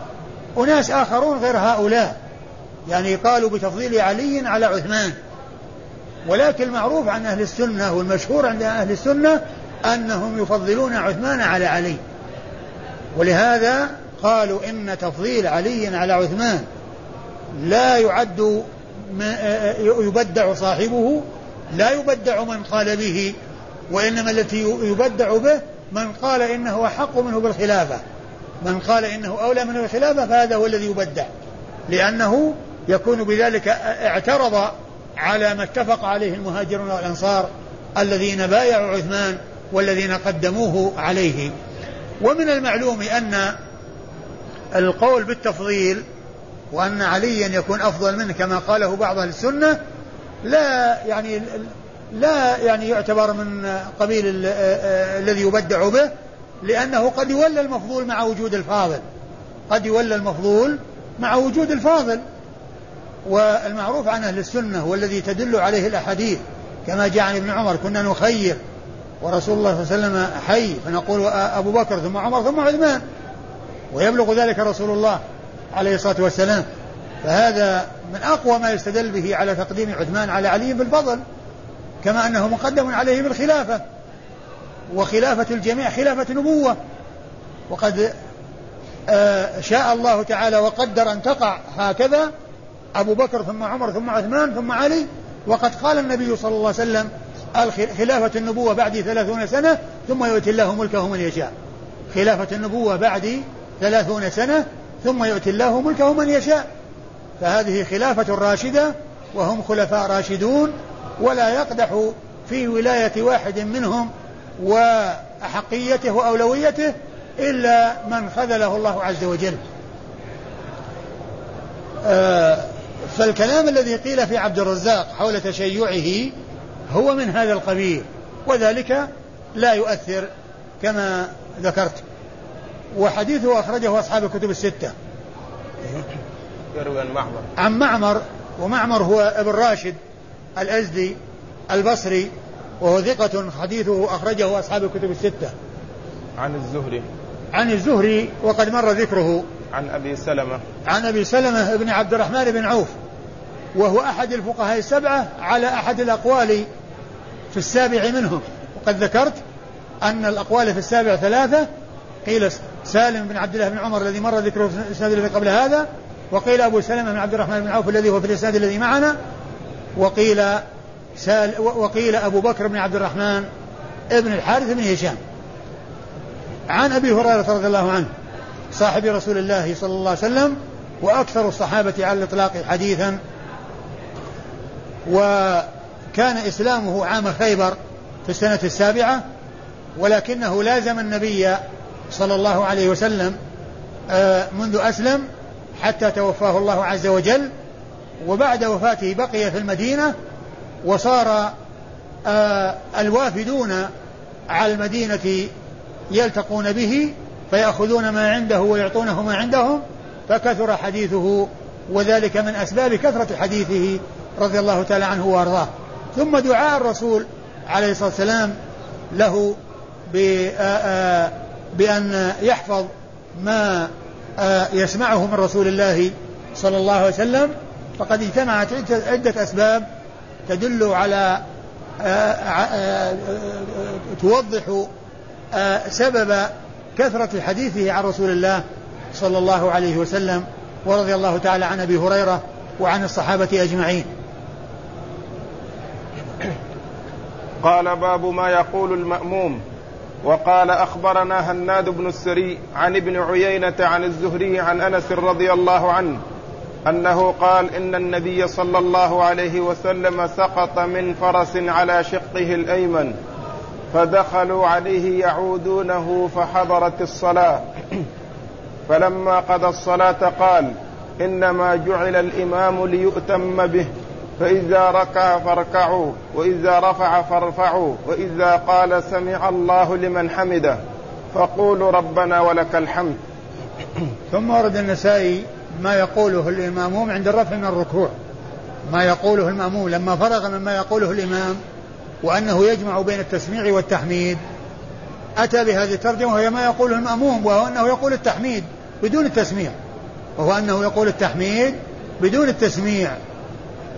أناس آخرون غير هؤلاء. يعني قالوا بتفضيل علي على عثمان. ولكن المعروف عن أهل السنة والمشهور عند أهل السنة أنهم يفضلون عثمان على علي. ولهذا قالوا إن تفضيل علي على عثمان لا يعد يبدع صاحبه لا يبدع من قال به وإنما التي يبدع به من قال إنه أحق منه بالخلافة. من قال إنه أولى منه بالخلافة فهذا هو الذي يبدع. لأنه يكون بذلك اعترض على ما اتفق عليه المهاجرون والأنصار الذين بايعوا عثمان والذين قدموه عليه. ومن المعلوم أن القول بالتفضيل وأن عليا يكون أفضل منه كما قاله بعض أهل السنة لا يعني لا يعني يعتبر من قبيل الذي يبدع به لأنه قد يولى المفضول مع وجود الفاضل. قد يولى المفضول مع وجود الفاضل. والمعروف عن أهل السنة والذي تدل عليه الأحاديث كما جاء عن ابن عمر كنا نخير ورسول الله صلى الله عليه وسلم حي فنقول أبو بكر ثم عمر ثم عثمان ويبلغ ذلك رسول الله. عليه الصلاة والسلام. فهذا من أقوى ما يستدل به على تقديم عثمان على علي بالفضل كما أنه مقدم عليه بالخلافة وخلافة الجميع خلافة نبوة وقد آه، شاء الله تعالى وقدر أن تقع هكذا أبو بكر ثم عمر ثم عثمان ثم علي. وقد قال النبي صلى الله عليه وسلم خلافة النبوة بعد ثلاثون سنة ثم يؤتي الله ملكه من يشاء. خلافة النبوة بعد ثلاثون سنة ثم يؤتي الله ملكه من يشاء. فهذه خلافة راشدة وهم خلفاء راشدون ولا يقدح في ولاية واحد منهم وأحقيته وأولويته إلا من خذله الله عز وجل. آه فالكلام الذي قيل في عبد الرزاق حول تشيعه هو من هذا القبيل وذلك لا يؤثر كما ذكرت. وحديثه أخرجه أصحاب الكتب الستة. يروي عن معمر. عن معمر ومعمر هو ابن راشد الأزدي البصري وهو ثقة حديثه أخرجه أصحاب الكتب الستة. عن الزهري. عن الزهري وقد مر ذكره. عن أبي سلمة. عن أبي سلمة بن عبد الرحمن بن عوف وهو أحد الفقهاء السبعة على أحد الأقوال في السابع منهم. وقد ذكرت أن الأقوال في السابع ثلاثة قيل سالم بن عبد الله بن عمر الذي مر ذكره في الإسناد الذي قبل هذا وقيل أبو سلمة بن عبد الرحمن بن عوف الذي هو في الإسناد الذي معنا وقيل سال وقيل أبو بكر بن عبد الرحمن ابن الحارث بن هشام. عن أبي هريرة رضي الله عنه صاحب رسول الله صلى الله عليه وسلم وأكثر الصحابة على الإطلاق حديثا وكان إسلامه عام خيبر في السنة السابعة ولكنه لازم النبي صلى الله عليه وسلم آه، منذ أسلم حتى توفاه الله عز وجل وبعد وفاته بقي في المدينة وصار آه، الوافدون على المدينة يلتقون به فيأخذون ما عنده ويعطونه ما عندهم فكثر حديثه وذلك من أسباب كثرة حديثه رضي الله تعالى عنه وأرضاه. ثم دعاء الرسول عليه الصلاة والسلام له بأن يحفظ ما يسمعه من رسول الله صلى الله عليه وسلم فقد اجتمعت عدة أسباب تدل على توضح سبب كثرة حديثه عن رسول الله صلى الله عليه وسلم ورضي الله تعالى عن أبي هريرة وعن الصحابة أجمعين. قال باب ما يقول المأموم وقال أخبرنا هناد بن السري عن ابن عيينة عن الزهري عن أنس رضي الله عنه أنه قال إن النبي صلى الله عليه وسلم سقط من فرس على شقه الأيمن فدخلوا عليه يعودونه فحضرت الصلاة. فلما قضى الصلاة قال إنما جعل الإمام ليؤتم به. فإذا ركع فاركعوا وإذا رفع فارفعوا وإذا قال سمع الله لمن حمده فقولوا ربنا ولك الحمد. *coughs* ثم ورد النسائي ما يقوله الإماموم عند الرفع من الركوع. ما يقوله المأموم لما فرغ مما يقوله الإمام وأنه يجمع بين التسميع والتحميد. أتى بهذه الترجمة وهي ما يقوله المأموم وهو أنه يقول التحميد بدون التسميع. وهو أنه يقول التحميد بدون التسميع.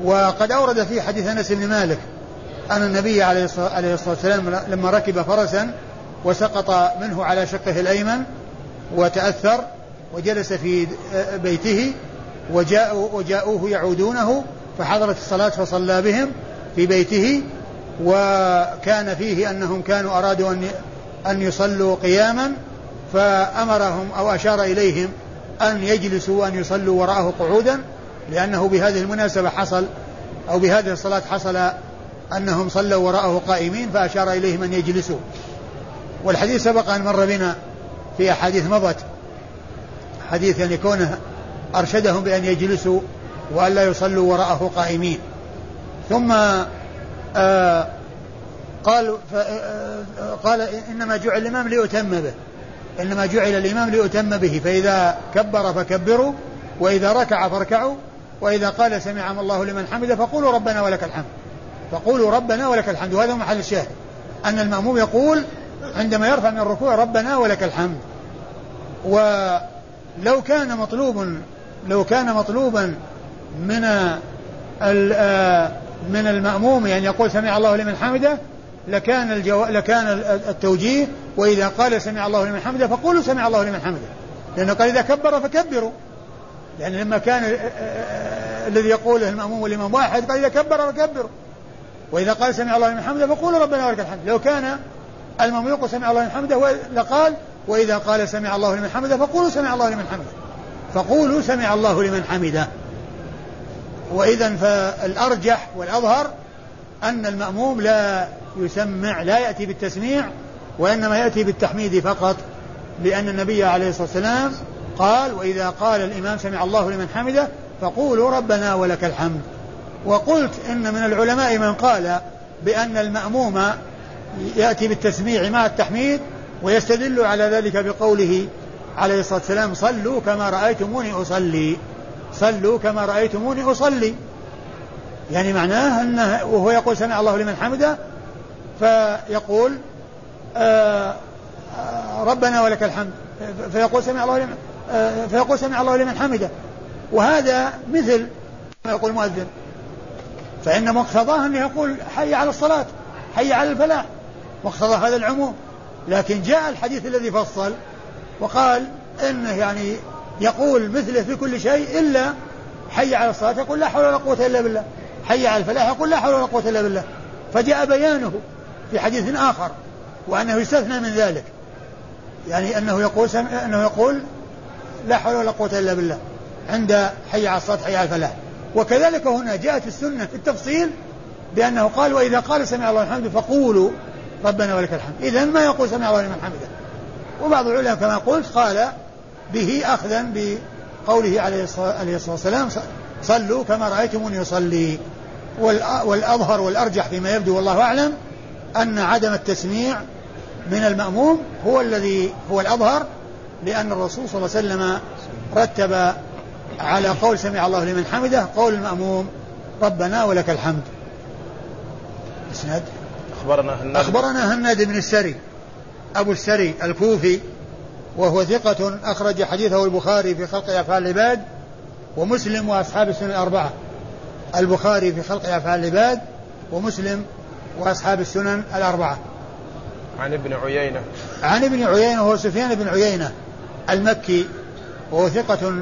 وقد أورد في حديث أنس بن مالك أن النبي عليه الصلاة والسلام لما ركب فرسا وسقط منه على شقه الأيمن وتأثر وجلس في بيته وجاءوا وجاءوه يعودونه فحضرت الصلاة فصلى بهم في بيته وكان فيه أنهم كانوا أرادوا أن أن يصلوا قياما فأمرهم أو أشار إليهم أن يجلسوا وأن يصلوا وراءه قعودا لأنه بهذه المناسبة حصل أو بهذه الصلاة حصل أنهم صلوا وراءه قائمين فأشار إليهم أن يجلسوا والحديث سبق أن مر بنا في أحاديث مضت. حديث يعني كونه أرشدهم بأن يجلسوا وألا يصلوا وراءه قائمين. ثم آه قال آه قال إنما جعل الإمام ليؤتم به. إنما جعل الإمام ليؤتم به. فإذا كبر فكبروا وإذا ركع فاركعوا وإذا قال سمع الله لمن حمده فقولوا ربنا ولك الحمد. فقولوا ربنا ولك الحمد. وهذا محل الشاهد. أن المأموم يقول عندما يرفع من الركوع ربنا ولك الحمد. ولو كان مطلوب لو كان مطلوبا من آه، من المأموم أن يعني يقول سمع الله لمن حمده لكان الجو... لكان التوجيه. وإذا قال سمع الله لمن حمده فقولوا سمع الله لمن حمده. لأنه قال إذا كبر فكبروا. لأن لما كان آه، آه، الذي يقوله المأموم والإمام واحد قال إذا كبر فكبروا وإذا قال سمع الله لمن حمده فقولوا ربنا ولك الحمد. لو كان المأموم يقول سمع الله لمن حمده لقال وإذا قال سمع الله لمن حمده فقولوا سمع الله لمن حمده. فقولوا سمع الله لمن حمده. وإذا فالأرجح والأظهر أن المأموم لا يسمع لا يأتي بالتسميع وإنما يأتي بالتحميد فقط لأن النبي عليه الصلاة والسلام قال وإذا قال الإمام سمع الله لمن حمده فقولوا ربنا ولك الحمد. وقلت إن من العلماء من قال بأن المأموم يأتي بالتسميع مع التحميد ويستدل على ذلك بقوله عليه الصلاة والسلام صلوا كما رأيتموني أصلي. صلوا كما رأيتموني أصلي. يعني معناه أنه وهو يقول سمع الله لمن حمده. فيقول آه آه ربنا ولك الحمد. فيقول سمع الله لمن آه فيقول سمع الله لمن حمده. وهذا مثل ما يقول المؤذن. فإن مقتضاه أنه يقول حي على الصلاة حي على الفلاح مقتضى هذا العموم. لكن جاء الحديث الذي فصل وقال إنه يعني يقول مثله في كل شيء إلا حي على الصلاة يقول لا حول ولا قوة إلا بالله. حي على الفلاح يقول لا حول ولا قوة إلا بالله. فجاء بيانه في حديث آخر وأنه يستثنى من ذلك. يعني أنه يقول سم... أنه يقول لا حول ولا قوة إلا بالله. عند حي على الصلاة حي على الفلاح. وكذلك هنا جاءت السنة في التفصيل بأنه قال وإذا قال سمع الله الحمد فقولوا ربنا ولك الحمد. إذا ما يقول سمع الله لمن حمده؟ وبعض العلماء كما قلت قال به أخذا بقوله عليه الصلاة والسلام صلوا كما رأيتموني يصلي والأظهر والأرجح فيما يبدو والله أعلم أن عدم التسميع من المأموم هو الذي هو الأظهر لأن الرسول صلى الله عليه وسلم رتب على قول سمع الله لمن حمده قول المأموم ربنا ولك الحمد. إسناد؟ أخبرنا هناد. أخبرنا هناد بن السري أبو السري الكوفي وهو ثقة أخرج حديثه البخاري في خلق أفعال العباد ومسلم وأصحاب السنن الأربعة. البخاري في خلق أفعال العباد ومسلم وأصحاب السنن الأربعة. عن ابن عيينة. عن ابن عيينة هو سفيان بن عيينة المكي وهو ثقة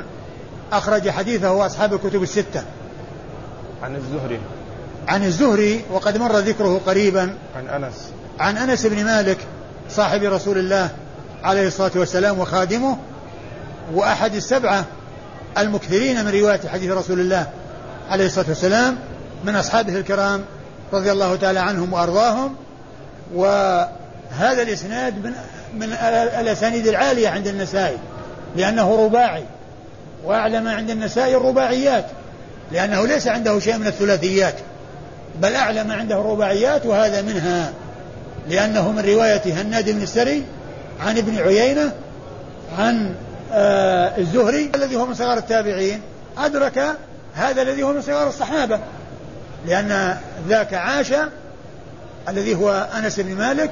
أخرج حديثه أصحاب الكتب الستة. عن الزهري. عن الزهري وقد مر ذكره قريبا. عن أنس. عن أنس بن مالك صاحب رسول الله عليه الصلاة والسلام وخادمه وأحد السبعة المكثرين من رواية حديث رسول الله عليه الصلاة والسلام من أصحابه الكرام رضي الله تعالى عنهم وأرضاهم. وهذا الإسناد من من الأسانيد العالية عند النسائي لأنه رباعي. وأعلى ما عند النسائي الرباعيات لأنه ليس عنده شيء من الثلاثيات بل أعلى ما عنده الرباعيات وهذا منها لأنه من رواية هناد بن السري عن ابن عيينة عن آه الزهري الذي هو من صغار التابعين أدرك هذا الذي هو من صغار الصحابة لأن ذاك عاش الذي هو أنس بن مالك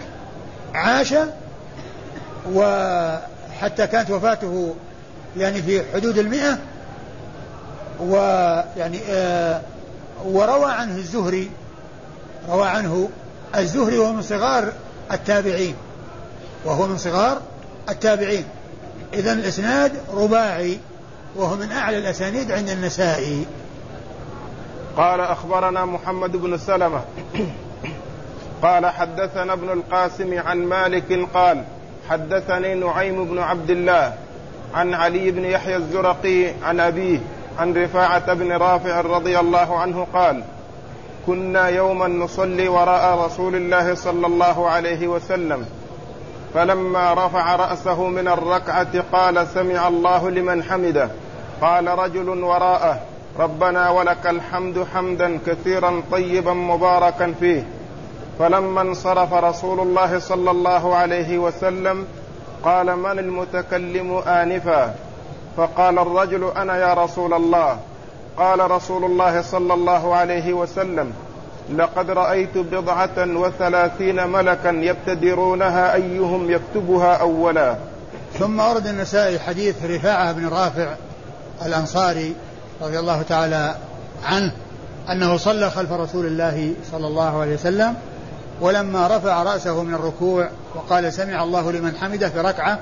عاش وحتى كانت وفاته يعني في حدود المئة ويعني آه وروى عنه الزهري روى عنه الزهري وهو من صغار التابعين وهو من صغار التابعين. إذا الإسناد رباعي وهو من أعلى الأسانيد عند النسائي. قال أخبرنا محمد بن سلمة. قال حدثنا ابن القاسم عن مالك قال حدثني نعيم بن عبد الله عن علي بن يحيى الزرقي عن أبيه عن رفاعة بن رافع رضي الله عنه قال كنا يوما نصلي وراء رسول الله صلى الله عليه وسلم فلما رفع رأسه من الركعة قال سمع الله لمن حمده قال رجل وراءه ربنا ولك الحمد حمدا كثيرا طيبا مباركا فيه فلما انصرف رسول الله صلى الله عليه وسلم قال من المتكلم آنفا؟ فقال الرجل أنا يا رسول الله. قال رسول الله صلى الله عليه وسلم لقد رأيت بضعة وثلاثين ملكا يبتدرونها أيهم يكتبها أولا. ثم ورد النسائي حديث رفاعة بن رافع الأنصاري رضي الله تعالى عنه أنه صلى خلف رسول الله صلى الله عليه وسلم ولما رفع رأسه من الركوع وقال سمع الله لمن حمده في ركعة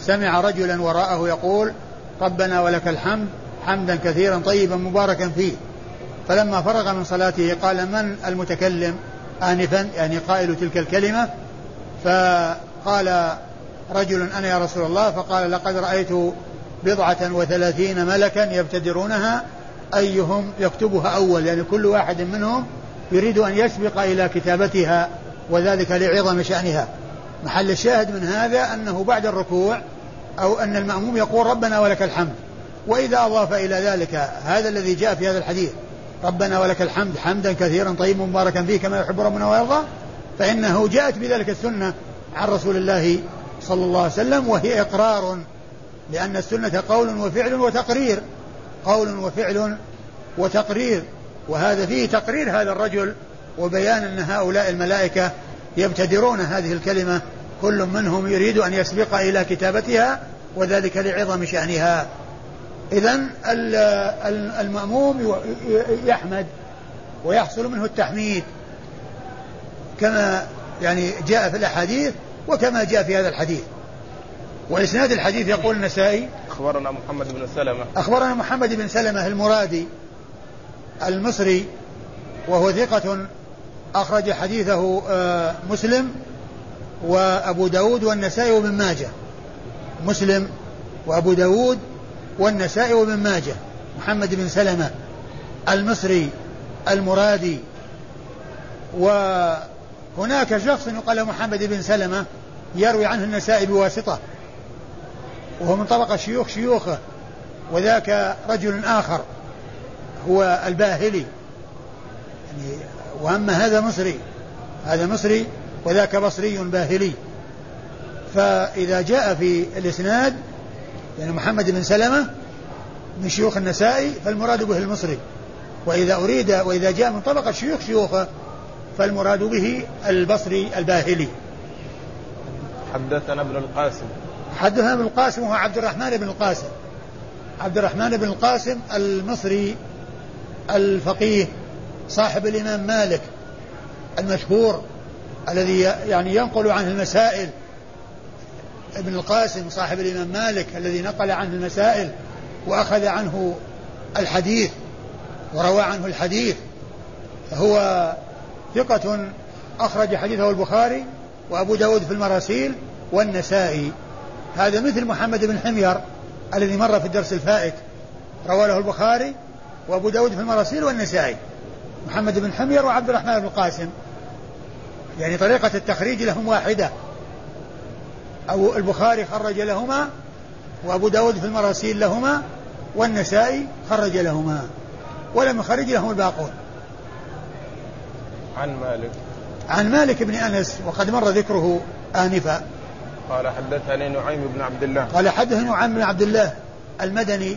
سمع رجلا وراءه يقول ربنا ولك الحمد حمدا كثيرا طيبا مباركا فيه. فلما فرغ من صلاته قال من المتكلم؟ آنفا يعني قائل تلك الكلمة. فقال رجل أنا يا رسول الله. فقال لقد رأيت بضعة وثلاثين ملكا يبتدرونها أيهم يكتبها أول؟ يعني كل واحد منهم يريد أن يسبق إلى كتابتها وذلك لعظم شأنها. محل الشاهد من هذا أنه بعد الركوع أو أن المأموم يقول ربنا ولك الحمد. وإذا أضاف إلى ذلك هذا الذي جاء في هذا الحديث ربنا ولك الحمد حمدا كثيرا طيبا مباركا فيه كما يحب ربنا ويرضى فإنه جاءت بذلك السنة عن رسول الله صلى الله عليه وسلم وهي إقرار لأن السنة قول وفعل وتقرير. قول وفعل وتقرير. وهذا فيه تقرير هذا الرجل وبيان أن هؤلاء الملائكة يبتدرون هذه الكلمة كل منهم يريد أن يسبق إلى كتابتها وذلك لعظم شأنها. إذا المأموم يحمد ويحصل منه التحميد. كما يعني جاء في الأحاديث وكما جاء في هذا الحديث. وإسناد الحديث يقول النسائي أخبرنا محمد بن سلمة. أخبرنا محمد بن سلمة المرادي المصري وهو ثقة أخرج حديثه آه، مسلم وأبو داود والنسائي وابن ماجه. مسلم وأبو داود والنسائي وابن ماجه. محمد بن سلمة المصري المرادي. وهناك شخص يقال محمد بن سلمة يروي عنه النسائي بواسطة وهو من طبقة شيوخ شيوخه وذاك رجل آخر. هو الباهلي. يعني وأما هذا مصري هذا مصري وذاك بصري باهلي. فإذا جاء في الإسناد يعني محمد بن سلمة من شيوخ النسائي فالمراد به المصري. وإذا أريد وإذا جاء من طبقة شيوخ شيوخه فالمراد به البصري الباهلي. حدثنا ابن القاسم. حدثنا ابن القاسم وهو عبد الرحمن بن القاسم. عبد الرحمن بن القاسم المصري الفقيه صاحب الإمام مالك المشهور الذي يعني ينقل عنه المسائل ابن القاسم صاحب الإمام مالك الذي نقل عنه المسائل وأخذ عنه الحديث وروى عنه الحديث. هو ثقة أخرج حديثه البخاري وأبو داود في المراسيل والنسائي. هذا مثل محمد بن حمير الذي مر في الدرس الفائت. روى له البخاري وأبو داود في المراسيل والنسائي محمد بن حمير وعبد الرحمن بن القاسم يعني طريقة التخريج لهم واحدة. أو البخاري خرج لهما وأبو داود في المراسيل لهما والنسائي خرج لهما. ولم يخرج لهم الباقون. عن مالك. عن مالك بن أنس وقد مر ذكره آنفا. قال حدثني نعيم بن عبد الله. قال حدثني نعيم بن عبد الله المدني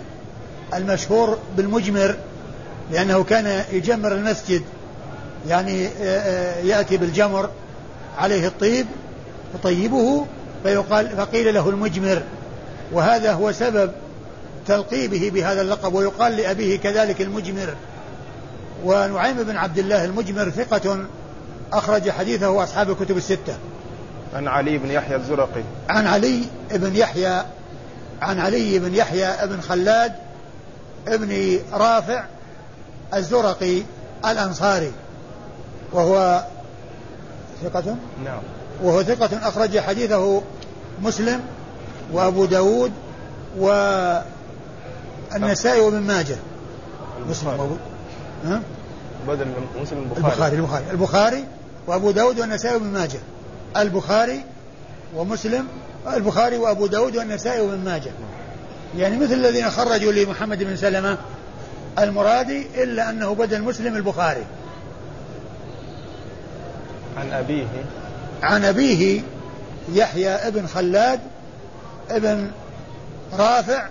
المشهور بالمجمر لأنه كان يجمر المسجد يعني آه، آه، يأتي بالجمر عليه الطيب يطيبه فيقال فقيل له المجمر. وهذا هو سبب تلقيبه بهذا اللقب ويقال لأبيه كذلك المجمر. ونعيم بن عبد الله المجمر ثقة أخرج حديثه أصحاب الكتب الستة. عن علي بن يحيى الزرقي. عن علي بن يحيى عن علي بن يحيى بن خلاد ابن رافع الزرقي الأنصاري وهو ثقة؟ نعم. وهو ثقة أخرج حديثه مسلم وأبو داود والنسائي وابن ماجه. مسلم وابو ها؟ بدل مسلم البخاري. البخاري البخاري. البخاري وأبو داود والنسائي وابن ماجه. البخاري ومسلم البخاري وأبو داود والنسائي وابن ماجه. يعني مثل الذين خرجوا لمحمد بن سلمة المرادي إلا أنه بدل مسلم البخاري. عن أبيه. عن أبيه يحيى ابن خلاد ابن رافع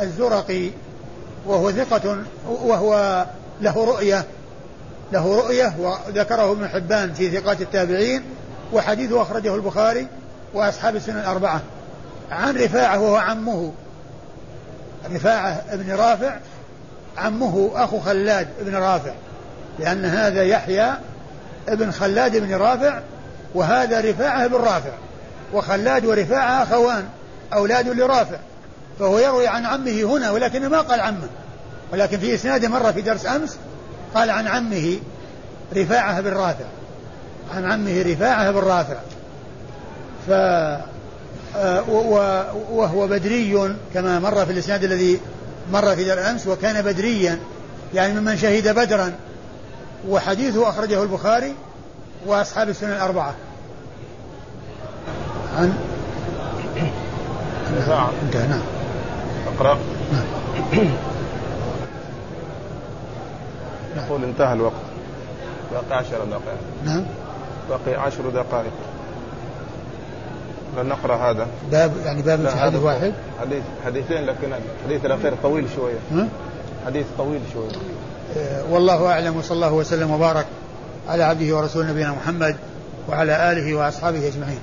الزرقي وهو ثقة وهو له رؤية له رؤية وذكره ابن حبان في ثقات التابعين وحديثه أخرجه البخاري وأصحاب السنن الأربعة. عن رفاعة وهو عمه. رفاعة ابن رافع عمه أخو خلاد بن رافع لأن هذا يحيى ابن خلاد بن رافع وهذا رفاعة بن رافع وخلاد ورفاعة أخوان أولاد لرافع فهو يروي عن عمه هنا ولكن ما قال عمه ولكن في إسناده مرة في درس أمس قال عن عمه رفاعة بن رافع عن عمه رفاعة بن رافع. ف وهو بدري كما مر في الإسناد الذي مر في درس أمس وكان بدريا يعني ممن شهد بدرا. وحديثه أخرجه البخاري وأصحاب السنن الأربعة. عن انتهى نعم. أقرأ. نعم. يقول انتهى الوقت. باقي عشر دقائق. نعم. باقي عشر دقائق. نقرا هذا. باب يعني باب في حديث واحد. حديث حديثين لكن الحديث الأخير طويل شوية. حديث طويل شوية. آه، والله أعلم وصلى الله وسلم وبارك على عبده ورسوله نبينا محمد وعلى آله وأصحابه أجمعين.